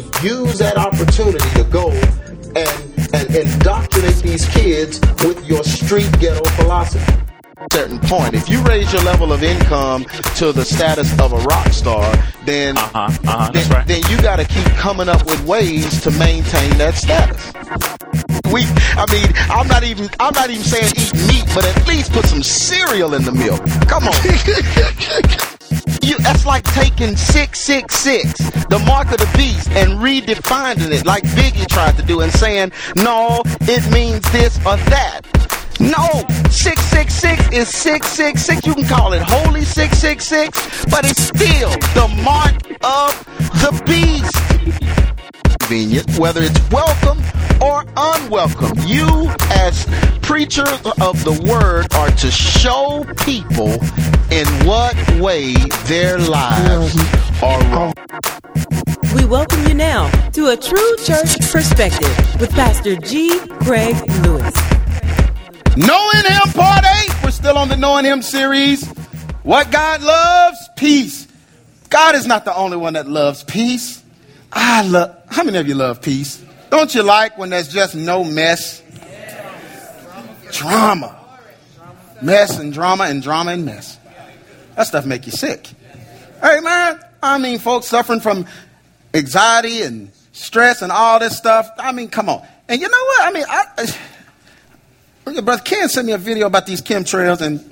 going to use that opportunity to go and, and indoctrinate these kids with your street ghetto philosophy certain point. If you raise your level of income to the status of a rock star, then Uh-huh, uh-huh, then, right. then you got to keep coming up with ways to maintain that status. We, I mean, I'm not even, I'm not even saying eat meat, but at least put some cereal in the milk. Come on. You, that's like taking 666, the mark of the beast, and redefining it like Biggie tried to do and saying, no, it means this or that. No, 666 is 666. You can call it Holy 666, but it's still the mark of the beast convenient, whether it's welcome or unwelcome. You, as preachers of the word, are to show people in what way their lives are wrong. We welcome you now to a true church perspective with Pastor G. Craig Lewis. Knowing Him, part eight. We're still on the Knowing Him series. What God loves, peace. God is not the only one that loves peace. I love. How many of you love peace? Don't you like when there's just no mess? Drama, mess and drama and drama and mess. That stuff make you sick. Hey man, I mean, folks suffering from anxiety and stress and all this stuff. I mean, come on. And you know what? I mean, I. Your brother Ken sent me a video about these chemtrails, and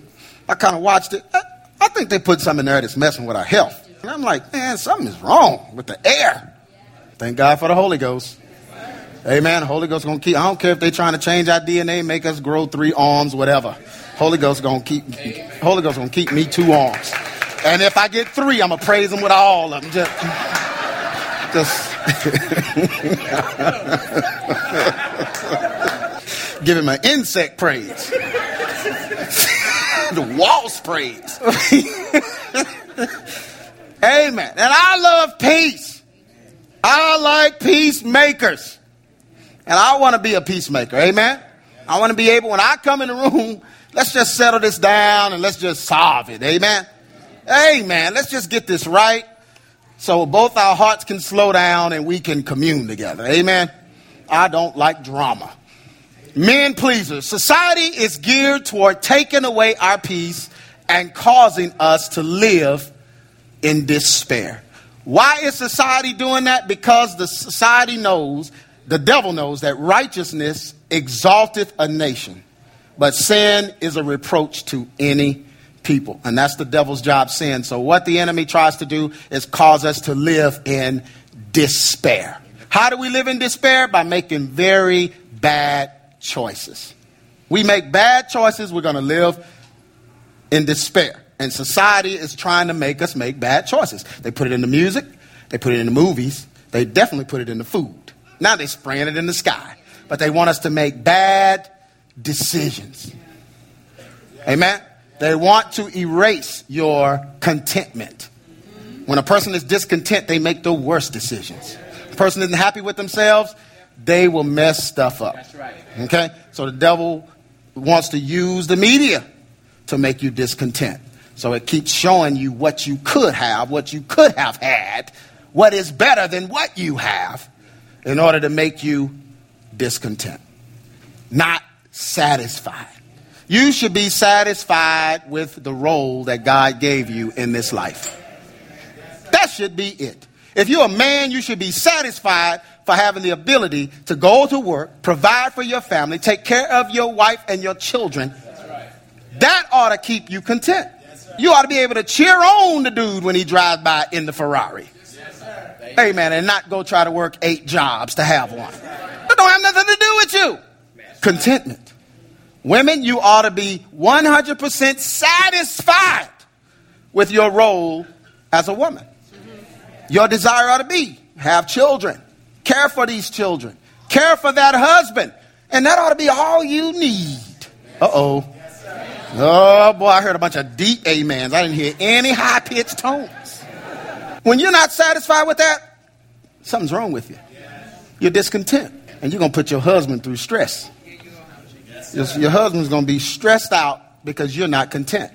I kind of watched it. I, I think they put something in there that's messing with our health. And I'm like, man, something is wrong with the air. Thank God for the Holy Ghost. Amen. The Holy Ghost gonna keep. I don't care if they're trying to change our DNA, make us grow three arms, whatever. Holy Ghost gonna keep. Holy Ghost gonna keep me two arms. And if I get three, I'm gonna praise him with all of them. Just, just give him an insect praise. the waltz praise. Amen. And I love peace. I like peacemakers. And I want to be a peacemaker. Amen. I want to be able, when I come in the room, let's just settle this down and let's just solve it. Amen. Amen. Let's just get this right so both our hearts can slow down and we can commune together. Amen. I don't like drama. Men pleasers. Society is geared toward taking away our peace and causing us to live in despair. Why is society doing that? Because the society knows, the devil knows that righteousness exalteth a nation, but sin is a reproach to any people. And that's the devil's job, sin. So what the enemy tries to do is cause us to live in despair. How do we live in despair? By making very bad choices. We make bad choices, we're going to live in despair. And society is trying to make us make bad choices. They put it in the music, they put it in the movies, they definitely put it in the food. Now they're spraying it in the sky. But they want us to make bad decisions. Amen? They want to erase your contentment. When a person is discontent, they make the worst decisions. A person isn't happy with themselves, they will mess stuff up. Okay? So the devil wants to use the media to make you discontent. So it keeps showing you what you could have, what you could have had, what is better than what you have, in order to make you discontent, not satisfied. You should be satisfied with the role that God gave you in this life. That should be it. If you're a man, you should be satisfied for having the ability to go to work, provide for your family, take care of your wife and your children. That ought to keep you content. You ought to be able to cheer on the dude when he drives by in the Ferrari. Amen. And not go try to work eight jobs to have one. That don't have nothing to do with you. Contentment. Women, you ought to be 100% satisfied with your role as a woman. Your desire ought to be have children, care for these children, care for that husband, and that ought to be all you need. Uh oh. Oh boy, I heard a bunch of deep amens. I didn't hear any high pitched tones. When you're not satisfied with that, something's wrong with you. You're discontent, and you're going to put your husband through stress. Your, your husband's going to be stressed out because you're not content.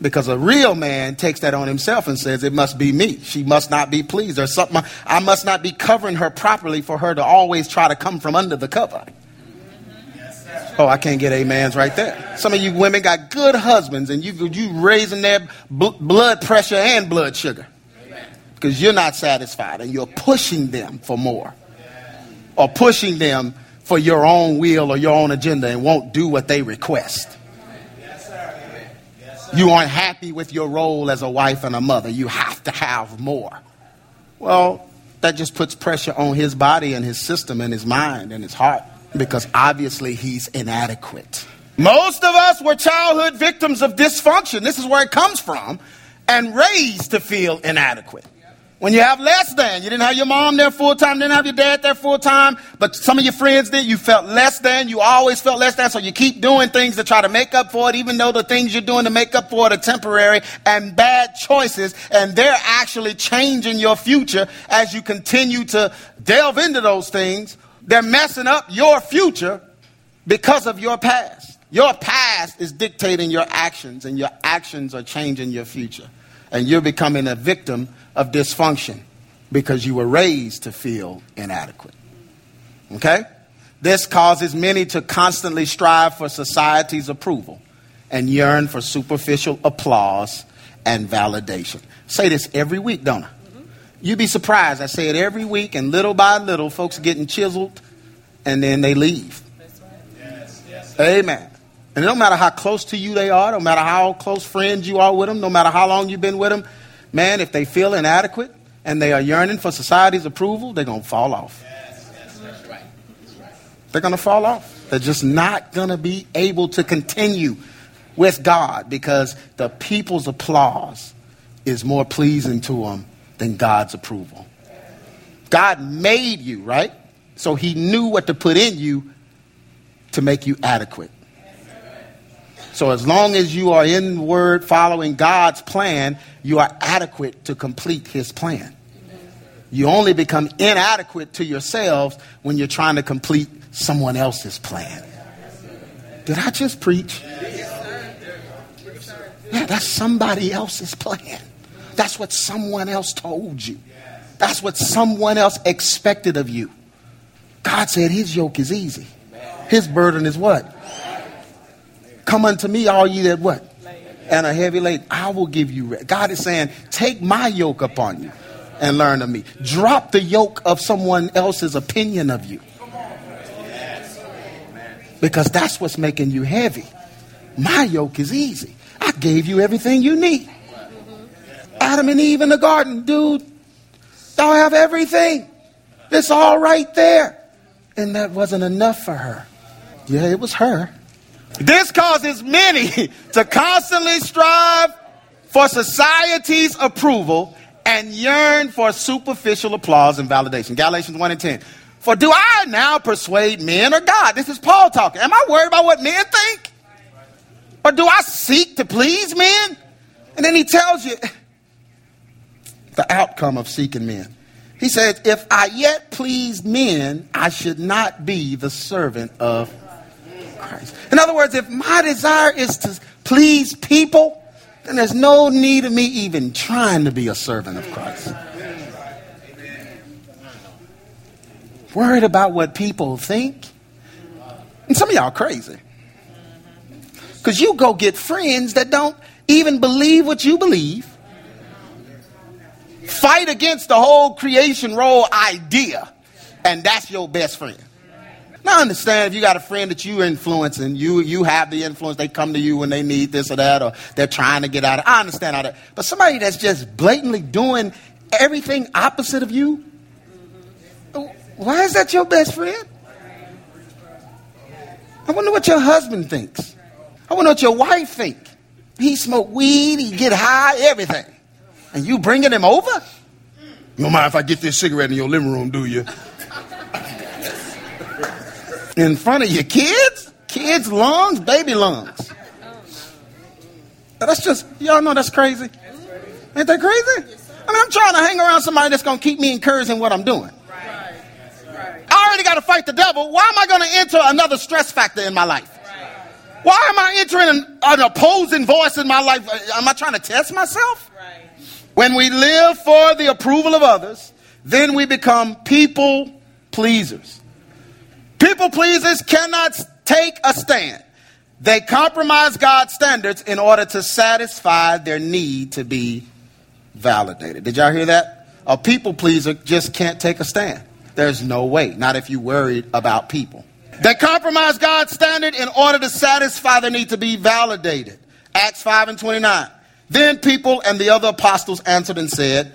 Because a real man takes that on himself and says, It must be me. She must not be pleased. Or something. I must not be covering her properly for her to always try to come from under the cover. Oh, I can't get amens right there. Some of you women got good husbands and you, you raising their bl- blood pressure and blood sugar because you're not satisfied and you're pushing them for more or pushing them for your own will or your own agenda and won't do what they request. You aren't happy with your role as a wife and a mother. You have to have more. Well, that just puts pressure on his body and his system and his mind and his heart because obviously he's inadequate. Most of us were childhood victims of dysfunction. This is where it comes from, and raised to feel inadequate. When you have less than, you didn't have your mom there full time, didn't have your dad there full time, but some of your friends did, you felt less than, you always felt less than, so you keep doing things to try to make up for it, even though the things you're doing to make up for it are temporary and bad choices, and they're actually changing your future as you continue to delve into those things. They're messing up your future because of your past. Your past is dictating your actions, and your actions are changing your future. And you're becoming a victim of dysfunction because you were raised to feel inadequate. Okay? This causes many to constantly strive for society's approval and yearn for superficial applause and validation. Say this every week, don't I? You'd be surprised. I say it every week, and little by little, folks getting chiseled and then they leave. Yes, yes, Amen. And no matter how close to you they are, no matter how close friends you are with them, no matter how long you've been with them, man, if they feel inadequate and they are yearning for society's approval, they're going to fall off. Yes, yes, that's right. That's right. They're going to fall off. They're just not going to be able to continue with God because the people's applause is more pleasing to them than God's approval. God made you, right? So he knew what to put in you to make you adequate. So as long as you are in word following God's plan, you are adequate to complete his plan. You only become inadequate to yourselves when you're trying to complete someone else's plan. Did I just preach? Yeah, that's somebody else's plan. That's what someone else told you. That's what someone else expected of you. God said his yoke is easy. His burden is what? Come unto me, all ye that what? And a heavy load, I will give you rest. God is saying, take my yoke upon you and learn of me. Drop the yoke of someone else's opinion of you. Because that's what's making you heavy. My yoke is easy. I gave you everything you need. Adam and Eve in the garden, dude, y'all have everything. It's all right there. And that wasn't enough for her. Yeah, it was her. This causes many to constantly strive for society's approval and yearn for superficial applause and validation. Galatians 1 and 10. For do I now persuade men or God? This is Paul talking. Am I worried about what men think? Or do I seek to please men? And then he tells you the outcome of seeking men. He says, If I yet please men, I should not be the servant of Christ. In other words, if my desire is to please people, then there's no need of me even trying to be a servant of Christ. Worried about what people think. And some of y'all crazy. Because you go get friends that don't even believe what you believe. Fight against the whole creation role idea. And that's your best friend. Now, I understand if you got a friend that you influence and you, you have the influence, they come to you when they need this or that, or they're trying to get out of I understand all that. But somebody that's just blatantly doing everything opposite of you, why is that your best friend? I wonder what your husband thinks. I wonder what your wife think. He smoke weed, he get high, everything. And you bringing him over? You don't mind if I get this cigarette in your living room, do you? in front of your kids? Kids' lungs, baby lungs. That's just, y'all know that's crazy. Ain't that crazy? I mean, I'm trying to hang around somebody that's going to keep me encouraged in what I'm doing. I already got to fight the devil. Why am I going to enter another stress factor in my life? Why am I entering an, an opposing voice in my life? Am I trying to test myself? Right. When we live for the approval of others, then we become people pleasers. People pleasers cannot take a stand. They compromise God's standards in order to satisfy their need to be validated. Did y'all hear that? A people pleaser just can't take a stand. There's no way, not if you're worried about people. They compromise God's standard in order to satisfy their need to be validated. Acts 5 and 29. Then people and the other apostles answered and said,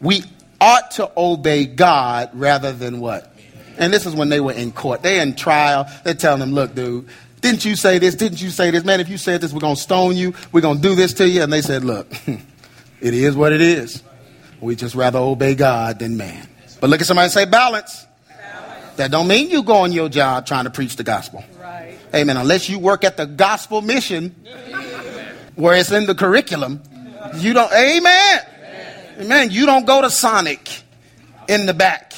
We ought to obey God rather than what? And this is when they were in court. They're in trial. They're telling them, Look, dude, didn't you say this? Didn't you say this? Man, if you said this, we're going to stone you. We're going to do this to you. And they said, Look, it is what it is. We just rather obey God than man. But look at somebody say balance. That don't mean you go on your job trying to preach the gospel. Right. Amen. Unless you work at the gospel mission where it's in the curriculum, you don't, amen. Amen. You don't go to Sonic in the back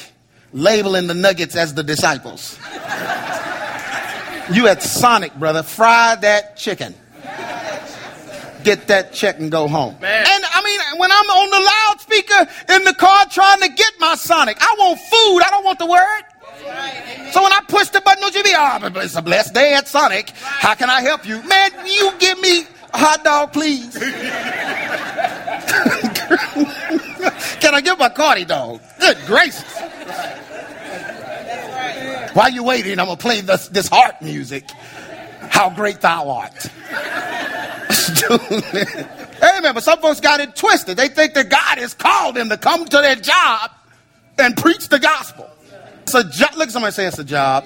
labeling the nuggets as the disciples. You at Sonic, brother. Fry that chicken. Get that check and go home. Man. And I mean, when I'm on the loudspeaker in the car trying to get my Sonic, I want food. I don't want the word. So when I push the button, don't you be, oh, it's a blessed day at Sonic. How can I help you? Man, you give me hot dog, please. can I get my Cardi dog? Good gracious. While you're waiting, I'm going to play this, this heart music. How great thou art. Amen. But some folks got it twisted. They think that God has called them to come to their job and preach the gospel. It's a job. Look somebody say it's a job.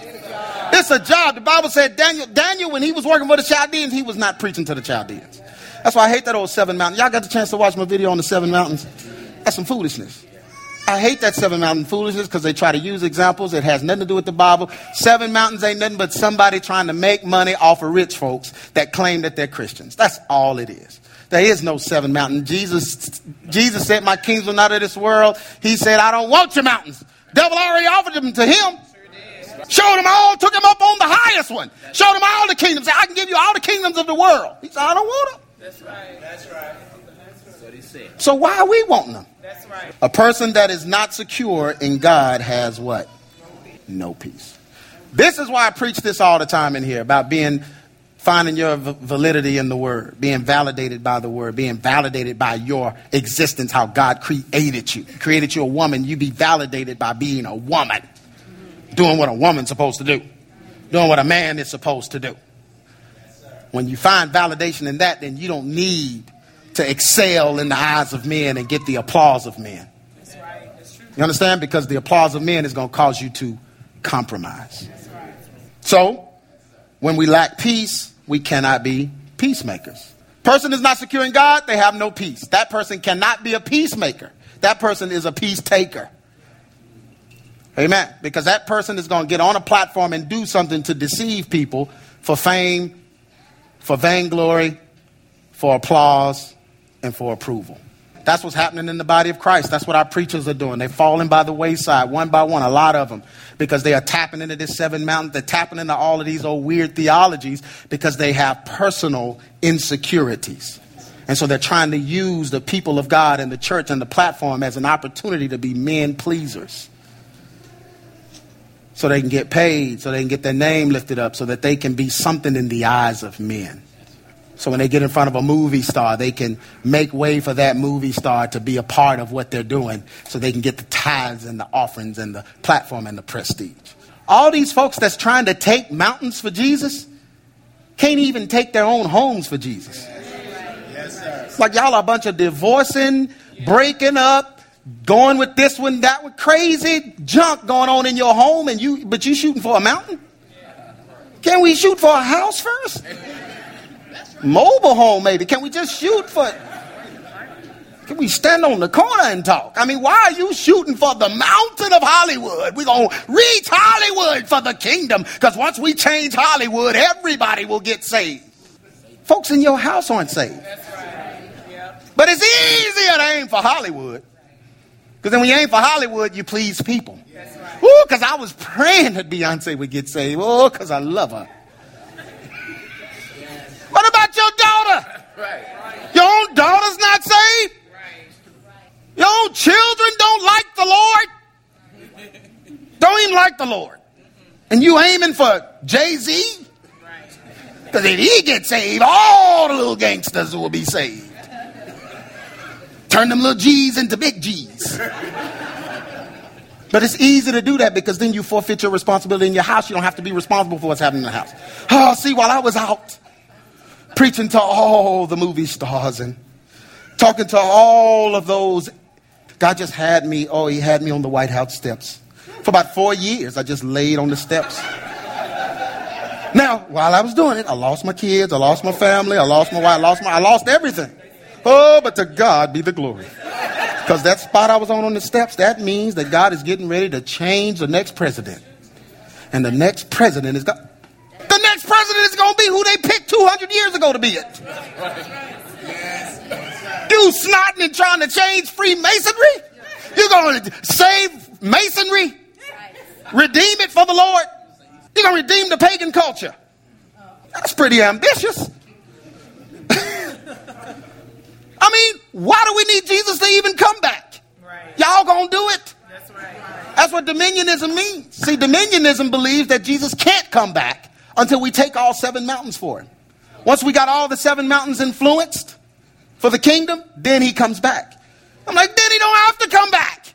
It's a job. The Bible said Daniel, Daniel, when he was working for the Chaldeans, he was not preaching to the Chaldeans. That's why I hate that old Seven mountain. Y'all got the chance to watch my video on the Seven Mountains? That's some foolishness. I hate that Seven Mountain foolishness because they try to use examples. It has nothing to do with the Bible. Seven Mountains ain't nothing but somebody trying to make money off of rich folks that claim that they're Christians. That's all it is. There is no seven mountain. Jesus, Jesus said, My kings kingdom not of this world. He said, I don't want your mountains. Devil already offered them to him. Showed him all, took him up on the highest one. Showed him all the kingdoms. Said, I can give you all the kingdoms of the world. He said, I don't want them. That's right. That's right. That's what he said. So why are we wanting them? That's right. A person that is not secure in God has what? No peace. This is why I preach this all the time in here about being finding your validity in the word, being validated by the word, being validated by your existence, how God created you. He created you a woman, you be validated by being a woman, doing what a woman's supposed to do, doing what a man is supposed to do. When you find validation in that, then you don't need to excel in the eyes of men and get the applause of men. You understand? Because the applause of men is going to cause you to compromise. So, when we lack peace, we cannot be peacemakers. Person is not secure in God, they have no peace. That person cannot be a peacemaker. That person is a peace taker. Amen. Because that person is going to get on a platform and do something to deceive people for fame, for vainglory, for applause, and for approval. That's what's happening in the body of Christ. That's what our preachers are doing. They're falling by the wayside, one by one, a lot of them, because they are tapping into this seven mountains. They're tapping into all of these old weird theologies because they have personal insecurities. And so they're trying to use the people of God and the church and the platform as an opportunity to be men pleasers. So they can get paid, so they can get their name lifted up, so that they can be something in the eyes of men. So when they get in front of a movie star, they can make way for that movie star to be a part of what they're doing so they can get the tithes and the offerings and the platform and the prestige. All these folks that's trying to take mountains for Jesus can't even take their own homes for Jesus. It's like y'all are a bunch of divorcing, breaking up, going with this one, that one, crazy junk going on in your home, and you but you shooting for a mountain? Can we shoot for a house first? Mobile home, maybe. Can we just shoot for? Can we stand on the corner and talk? I mean, why are you shooting for the mountain of Hollywood? We're going to reach Hollywood for the kingdom because once we change Hollywood, everybody will get saved. Folks in your house aren't saved. But it's easier to aim for Hollywood. Because then when you aim for Hollywood, you please people. Ooh, because I was praying that Beyonce would get saved. Oh, because I love her. Yes. What about your daughter? Right. Your own daughter's not saved. Your own children don't like the Lord. Don't even like the Lord. Mm-hmm. And you aiming for Jay Z? Because if he gets saved, all the little gangsters will be saved. Turn them little G's into big G's. But it's easy to do that because then you forfeit your responsibility in your house. You don't have to be responsible for what's happening in the house. Oh, see, while I was out preaching to all the movie stars and talking to all of those, God just had me, oh, He had me on the White House steps. For about four years, I just laid on the steps. Now, while I was doing it, I lost my kids, I lost my family, I lost my wife, I lost my, I lost everything. Oh, but to God be the glory. Because that spot I was on on the steps, that means that God is getting ready to change the next president. And the next president is God. The next president is going to be who they picked 200 years ago to be it. You snotting and trying to change Freemasonry? You're going to save Masonry? Redeem it for the Lord? You're going to redeem the pagan culture? That's pretty ambitious. I mean, why do we need Jesus to even come back? Right. Y'all gonna do it? That's right. That's what dominionism means. See, dominionism believes that Jesus can't come back until we take all seven mountains for him. Once we got all the seven mountains influenced for the kingdom, then he comes back. I'm like, then he don't have to come back.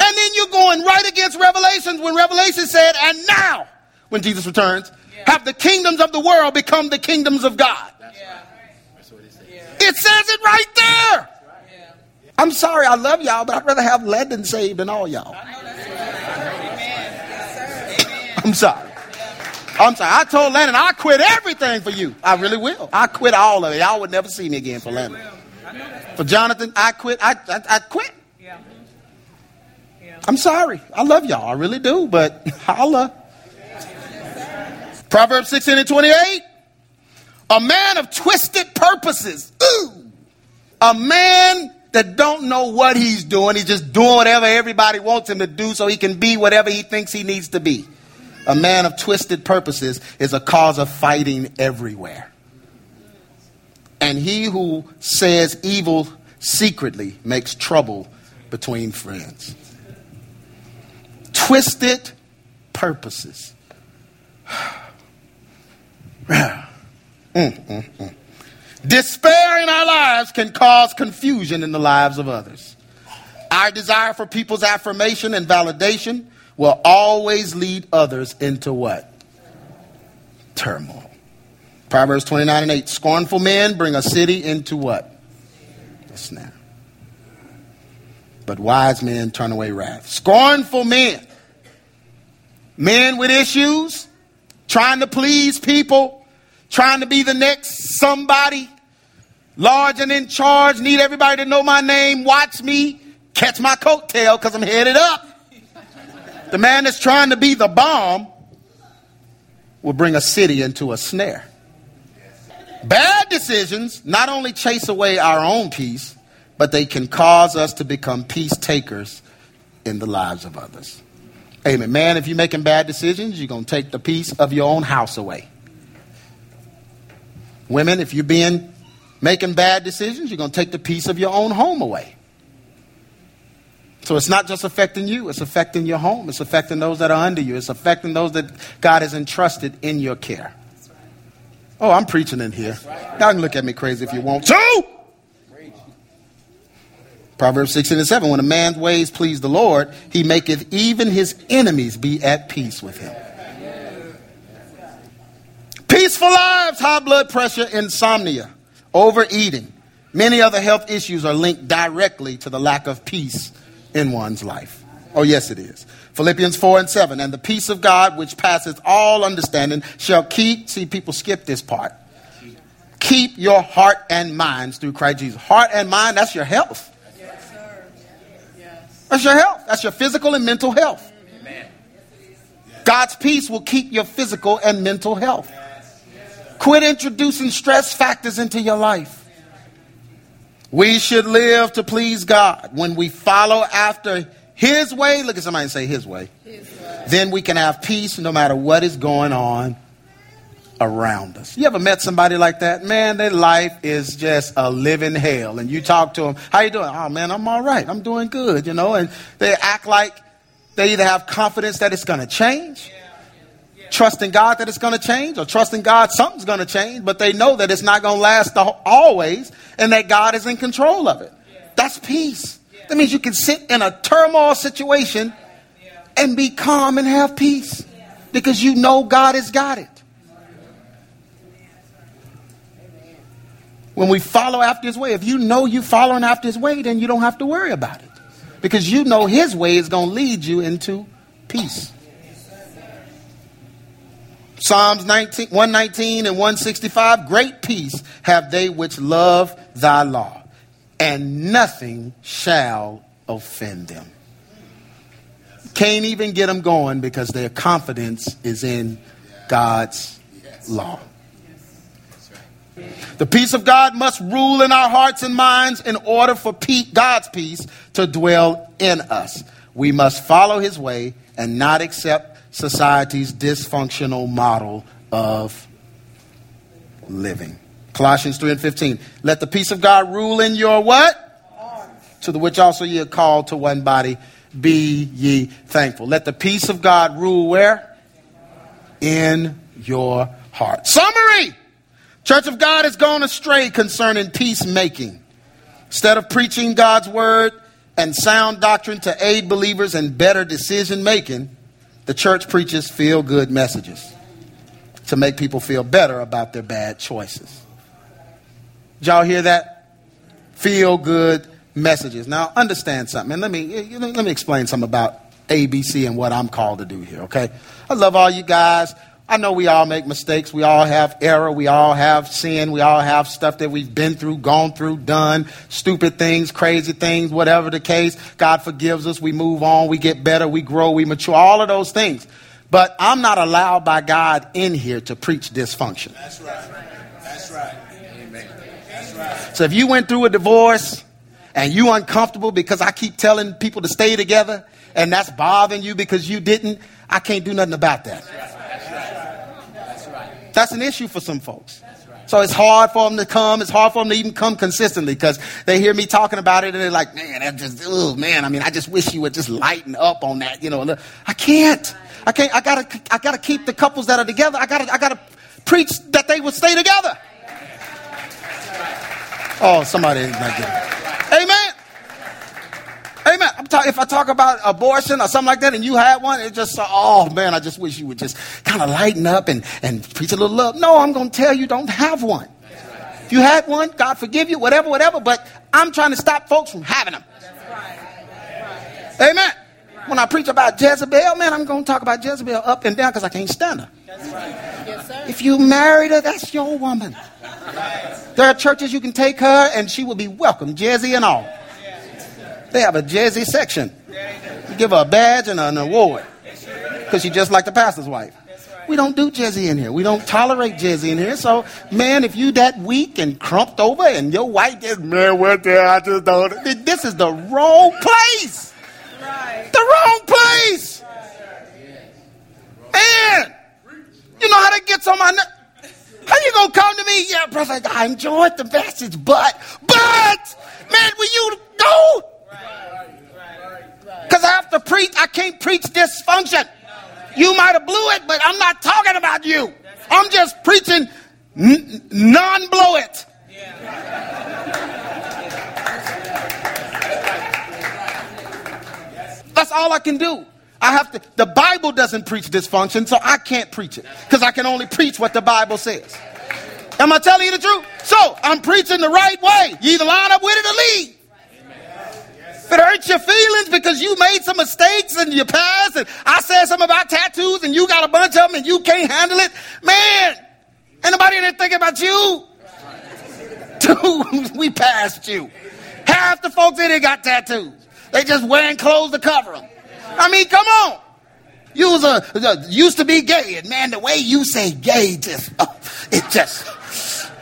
And then you're going right against Revelations when Revelation said, and now, when Jesus returns, have the kingdoms of the world become the kingdoms of God. It says it right there. I'm sorry, I love y'all, but I'd rather have Landon saved than all y'all. I'm sorry. I'm sorry. I told Lennon I quit everything for you. I really will. I quit all of it. Y'all would never see me again for Lennon. For Jonathan, I quit. I, I, I quit. Yeah. I'm sorry. I love y'all. I really do, but holla. Proverbs 16 and 28. A man of twisted purposes. Ooh. A man that don't know what he's doing. He's just doing whatever everybody wants him to do so he can be whatever he thinks he needs to be. A man of twisted purposes is a cause of fighting everywhere. And he who says evil secretly makes trouble between friends. Twisted purposes. Despair in our lives can cause confusion in the lives of others. Our desire for people's affirmation and validation will always lead others into what? Turmoil. Proverbs 29 and 8. Scornful men bring a city into what? A snare. But wise men turn away wrath. Scornful men. Men with issues, trying to please people, trying to be the next somebody, large and in charge, need everybody to know my name, watch me, catch my coattail because I'm headed up. The man that's trying to be the bomb will bring a city into a snare. Bad decisions not only chase away our own peace, but they can cause us to become peace takers in the lives of others. Amen. Man, if you're making bad decisions, you're going to take the peace of your own house away. Women, if you're being making bad decisions, you're going to take the peace of your own home away. So it's not just affecting you, it's affecting your home, it's affecting those that are under you, it's affecting those that God has entrusted in your care. Oh, I'm preaching in here. Y'all can look at me crazy if you want to. Proverbs 16 and 7 When a man's ways please the Lord, he maketh even his enemies be at peace with him. Peaceful lives, high blood pressure, insomnia, overeating. Many other health issues are linked directly to the lack of peace in one's life. Oh, yes, it is. Philippians 4 and 7. And the peace of God, which passes all understanding, shall keep. See, people skip this part. Keep your heart and minds through Christ Jesus. Heart and mind, that's your health. That's your health. That's your physical and mental health. God's peace will keep your physical and mental health. Quit introducing stress factors into your life. We should live to please God. When we follow after His way, look at somebody and say His way, then we can have peace no matter what is going on around us. You ever met somebody like that? Man, their life is just a living hell. And you talk to them, how you doing? Oh man, I'm all right. I'm doing good, you know, and they act like they either have confidence that it's going to change, trusting God that it's going to change, or trusting God something's going to change, but they know that it's not going to last always and that God is in control of it. That's peace. That means you can sit in a turmoil situation and be calm and have peace because you know God has got it. When we follow after his way, if you know you're following after his way, then you don't have to worry about it because you know his way is going to lead you into peace. Psalms 19, 119 and 165 Great peace have they which love thy law, and nothing shall offend them. Can't even get them going because their confidence is in God's law. The peace of God must rule in our hearts and minds in order for God's peace to dwell in us. We must follow his way and not accept society's dysfunctional model of living. Colossians 3 and 15. Let the peace of God rule in your what? To the which also ye are called to one body. Be ye thankful. Let the peace of God rule where? In your heart. Summary. Church of God has gone astray concerning peacemaking. Instead of preaching God's word and sound doctrine to aid believers in better decision making, the church preaches feel good messages to make people feel better about their bad choices. Did y'all hear that? Feel good messages. Now, understand something. And let me, let me explain something about ABC and what I'm called to do here, okay? I love all you guys. I know we all make mistakes. We all have error. We all have sin. We all have stuff that we've been through, gone through, done, stupid things, crazy things, whatever the case. God forgives us. We move on. We get better. We grow. We mature. All of those things. But I'm not allowed by God in here to preach dysfunction. That's right. That's right. Amen. That's right. So if you went through a divorce and you uncomfortable because I keep telling people to stay together and that's bothering you because you didn't, I can't do nothing about that. That's an issue for some folks. So it's hard for them to come. It's hard for them to even come consistently because they hear me talking about it and they're like, man, that just, oh man, I mean, I just wish you would just lighten up on that, you know. I can't. I can't. I gotta. I gotta keep the couples that are together. I gotta. I gotta preach that they would stay together. Oh, somebody getting it. Amen. Amen. Talking, if I talk about abortion or something like that and you had one, it's just, oh man, I just wish you would just kind of lighten up and, and preach a little love. No, I'm going to tell you don't have one. If you had one, God forgive you, whatever, whatever, but I'm trying to stop folks from having them. Amen. When I preach about Jezebel, man, I'm going to talk about Jezebel up and down because I can't stand her. If you married her, that's your woman. There are churches you can take her and she will be welcome, Jezzy and all. They have a jazzy section. You give her a badge and an award because she's just like the pastor's wife. We don't do jazzy in here. We don't tolerate jazzy in here. So, man, if you that weak and crumped over and your wife just, man, what the I just don't. This is the wrong place. The wrong place. Man, you know how gets on my. How you gonna come to me? Yeah, brother, I enjoyed the message, but, but, man, will you go because I have to preach, I can't preach dysfunction. You might have blew it, but I'm not talking about you. I'm just preaching n- non blow it. That's all I can do. I have to, the Bible doesn't preach dysfunction, so I can't preach it because I can only preach what the Bible says. Am I telling you the truth? So I'm preaching the right way. You either line up with it or leave it hurts your feelings because you made some mistakes in your past, and I said something about tattoos, and you got a bunch of them, and you can't handle it, man, anybody there thinking about you? Dude, we passed you. Half the folks in here got tattoos. They just wearing clothes to cover them. I mean, come on. You was a, used to be gay, and man, the way you say gay just, uh, it just.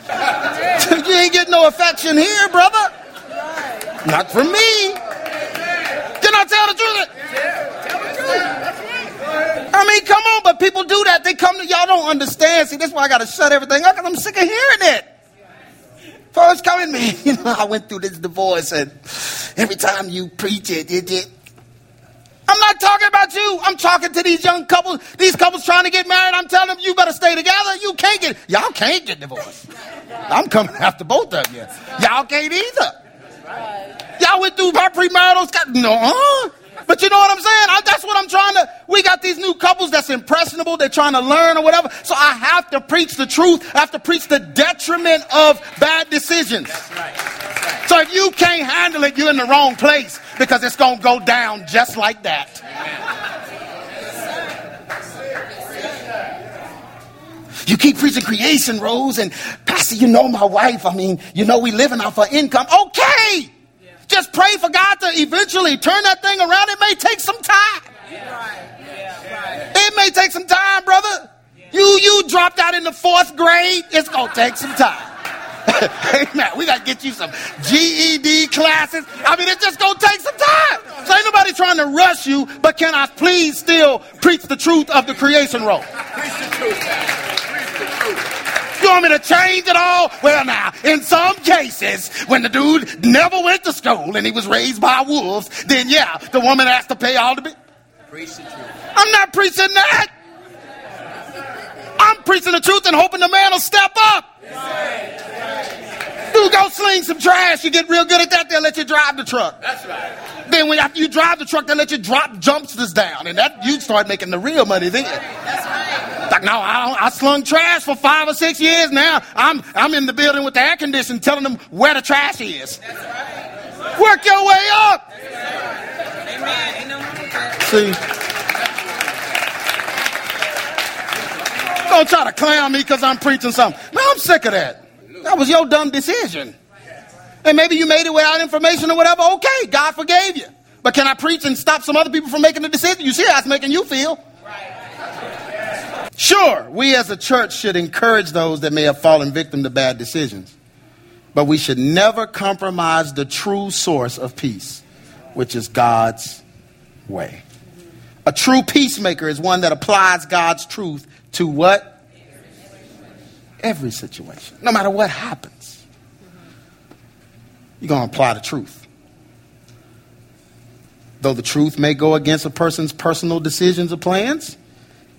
you ain't getting no affection here, brother. Not from me. Tell the truth? I mean, come on, but people do that. They come to y'all don't understand. See, that's why I got to shut everything up because I'm sick of hearing it. First coming, man, you know, I went through this divorce, and every time you preach it, it, it I'm not talking about you. I'm talking to these young couples, these couples trying to get married. I'm telling them you better stay together. You can't get, y'all can't get divorced. I'm coming after both of you. Y'all can't either. Y'all went through premarital, no, uh, but you know what I'm saying? I, that's what I'm trying to. We got these new couples that's impressionable. They're trying to learn or whatever. So I have to preach the truth. I have to preach the detriment of bad decisions. That's right. That's right. So if you can't handle it, you're in the wrong place because it's going to go down just like that. You keep preaching creation, Rose, and Pastor, you know my wife. I mean, you know we living off her income. Okay. Just pray for God to eventually turn that thing around. It may take some time. yeah It may take some time, brother. You you dropped out in the fourth grade. It's gonna take some time. Amen. We gotta get you some GED classes. I mean, it's just gonna take some time. So ain't nobody trying to rush you, but can I please still preach the truth of the creation role? Preach the truth. Preach the truth. You want me to change it all? Well, now, in some cases, when the dude never went to school and he was raised by wolves, then yeah, the woman has to pay all the bill. I'm not preaching that. I'm preaching the truth and hoping the man will step up. Dude, go sling some trash. You get real good at that, they'll let you drive the truck. That's right. Then when after you drive the truck, they let you drop jumpsters down, and that you start making the real money then. That's right. Like no, I, I slung trash for five or six years now. I'm I'm in the building with the air conditioning, telling them where the trash is. Work your way up. See. Don't try to clown me because I'm preaching something. No, I'm sick of that. That was your dumb decision. And maybe you made it without information or whatever. Okay, God forgave you. But can I preach and stop some other people from making the decision? You see how it's making you feel. Sure, we as a church should encourage those that may have fallen victim to bad decisions. But we should never compromise the true source of peace, which is God's way. A true peacemaker is one that applies God's truth to what? Every situation. No matter what happens. You're going to apply the truth. Though the truth may go against a person's personal decisions or plans,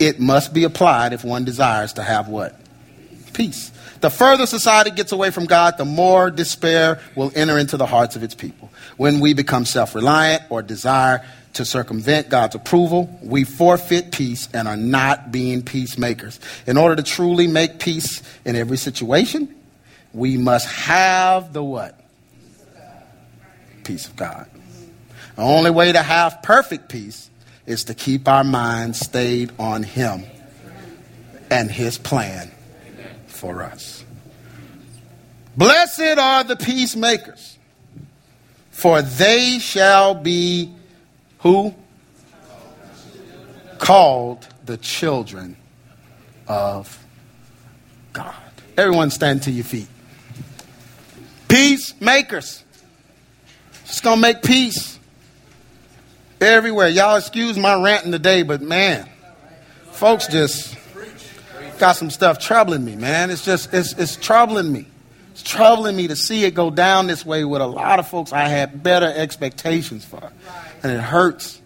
it must be applied if one desires to have what? Peace. The further society gets away from God, the more despair will enter into the hearts of its people. When we become self reliant or desire to circumvent God's approval, we forfeit peace and are not being peacemakers. In order to truly make peace in every situation, we must have the what? Peace of God. The only way to have perfect peace is to keep our minds stayed on Him and His plan for us. Blessed are the peacemakers, for they shall be who? Called the children of God. Everyone stand to your feet. Peacemakers. Just gonna make peace everywhere. Y'all excuse my ranting today, but man, folks just got some stuff troubling me, man. It's just it's it's troubling me. It's troubling me to see it go down this way with a lot of folks I had better expectations for. And it hurts.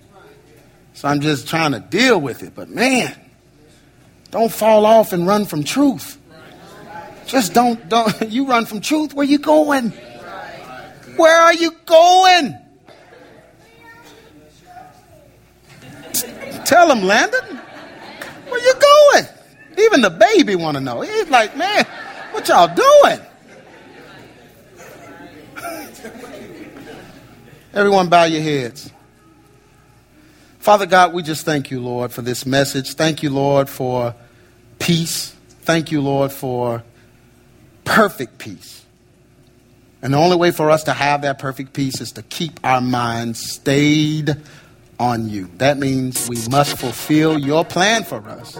So I'm just trying to deal with it. But man, don't fall off and run from truth. Just don't don't you run from truth. Where you going? Where are you going? Tell him, Landon. Where you going? Even the baby want to know. He's like, man, what y'all doing? Everyone bow your heads. Father God, we just thank you, Lord, for this message. Thank you, Lord, for peace. Thank you, Lord, for perfect peace. And the only way for us to have that perfect peace is to keep our minds stayed on you. That means we must fulfill your plan for us.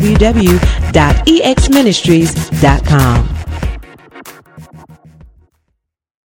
www.exministries.com.